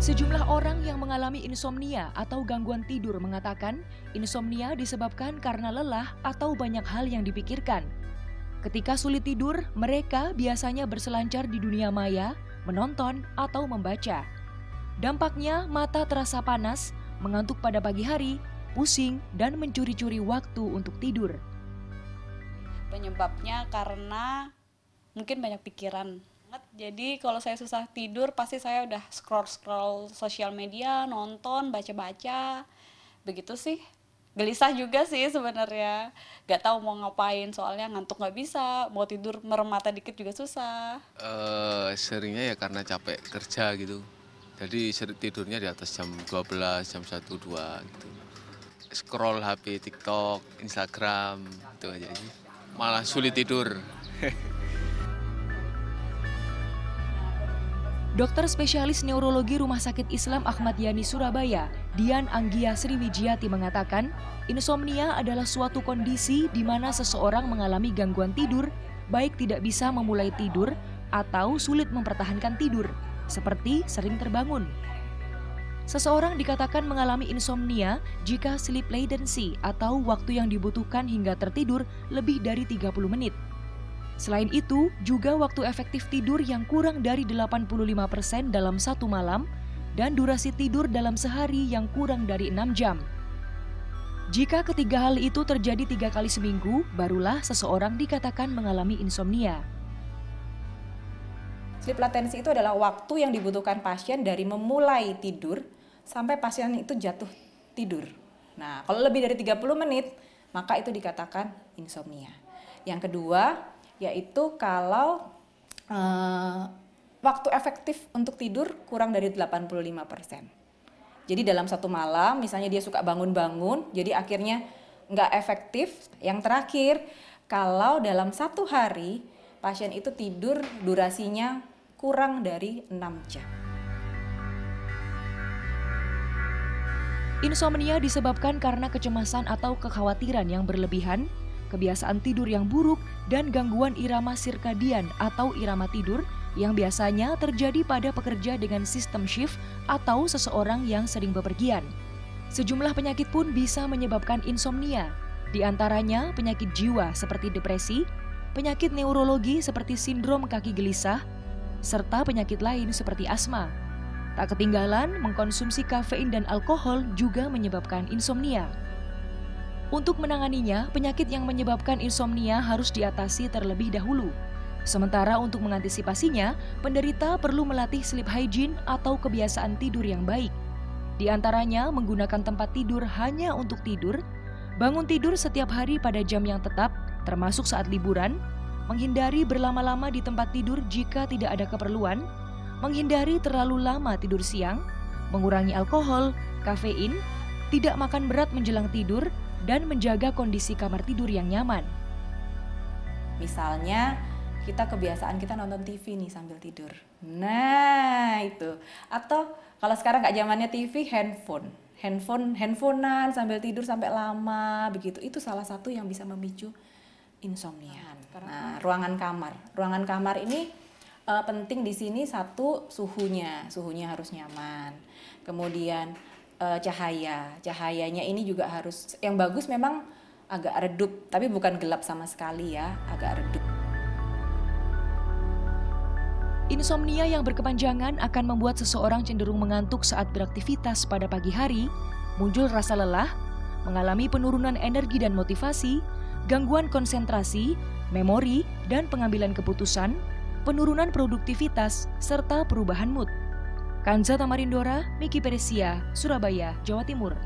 Sejumlah orang yang mengalami insomnia atau gangguan tidur mengatakan insomnia disebabkan karena lelah atau banyak hal yang dipikirkan. Ketika sulit tidur, mereka biasanya berselancar di dunia maya, menonton, atau membaca. Dampaknya, mata terasa panas, mengantuk pada pagi hari, pusing, dan mencuri-curi waktu untuk tidur. Penyebabnya karena mungkin banyak pikiran banget. Jadi kalau saya susah tidur pasti saya udah scroll-scroll sosial media, nonton, baca-baca. Begitu sih. Gelisah juga sih sebenarnya. Gak tahu mau ngapain soalnya ngantuk nggak bisa. Mau tidur merem mata dikit juga susah. Uh, seringnya ya karena capek kerja gitu. Jadi tidurnya di atas jam 12, jam 1, 2 gitu. Scroll HP, TikTok, Instagram, itu aja sih. Malah sulit tidur. Dokter spesialis neurologi Rumah Sakit Islam Ahmad Yani Surabaya, Dian Anggia Sriwijayati mengatakan, insomnia adalah suatu kondisi di mana seseorang mengalami gangguan tidur, baik tidak bisa memulai tidur atau sulit mempertahankan tidur, seperti sering terbangun. Seseorang dikatakan mengalami insomnia jika sleep latency atau waktu yang dibutuhkan hingga tertidur lebih dari 30 menit. Selain itu, juga waktu efektif tidur yang kurang dari 85% dalam satu malam dan durasi tidur dalam sehari yang kurang dari 6 jam. Jika ketiga hal itu terjadi tiga kali seminggu, barulah seseorang dikatakan mengalami insomnia. Sleep latency itu adalah waktu yang dibutuhkan pasien dari memulai tidur sampai pasien itu jatuh tidur. Nah, kalau lebih dari 30 menit, maka itu dikatakan insomnia. Yang kedua, yaitu kalau uh, waktu efektif untuk tidur kurang dari 85%. Jadi dalam satu malam misalnya dia suka bangun-bangun, jadi akhirnya nggak efektif. Yang terakhir, kalau dalam satu hari pasien itu tidur durasinya kurang dari 6 jam. Insomnia disebabkan karena kecemasan atau kekhawatiran yang berlebihan kebiasaan tidur yang buruk, dan gangguan irama sirkadian atau irama tidur yang biasanya terjadi pada pekerja dengan sistem shift atau seseorang yang sering bepergian. Sejumlah penyakit pun bisa menyebabkan insomnia, di antaranya penyakit jiwa seperti depresi, penyakit neurologi seperti sindrom kaki gelisah, serta penyakit lain seperti asma. Tak ketinggalan, mengkonsumsi kafein dan alkohol juga menyebabkan insomnia. Untuk menanganinya, penyakit yang menyebabkan insomnia harus diatasi terlebih dahulu. Sementara untuk mengantisipasinya, penderita perlu melatih sleep hygiene atau kebiasaan tidur yang baik. Di antaranya menggunakan tempat tidur hanya untuk tidur, bangun tidur setiap hari pada jam yang tetap, termasuk saat liburan, menghindari berlama-lama di tempat tidur jika tidak ada keperluan, menghindari terlalu lama tidur siang, mengurangi alkohol, kafein, tidak makan berat menjelang tidur, dan menjaga kondisi kamar tidur yang nyaman. Misalnya, kita kebiasaan kita nonton TV nih sambil tidur. Nah, itu. Atau kalau sekarang nggak zamannya TV, handphone. Handphone, handphonean sambil tidur sampai lama begitu. Itu salah satu yang bisa memicu insomnia. Nah, ruangan kamar. Ruangan kamar ini uh, penting di sini satu suhunya, suhunya harus nyaman. Kemudian uh, cahaya. Cahayanya ini juga harus yang bagus memang agak redup, tapi bukan gelap sama sekali ya, agak redup. Insomnia yang berkepanjangan akan membuat seseorang cenderung mengantuk saat beraktivitas pada pagi hari, muncul rasa lelah, mengalami penurunan energi dan motivasi, gangguan konsentrasi, memori, dan pengambilan keputusan, penurunan produktivitas, serta perubahan mood. Kanza Tamarindora, Miki Peresia, Surabaya, Jawa Timur.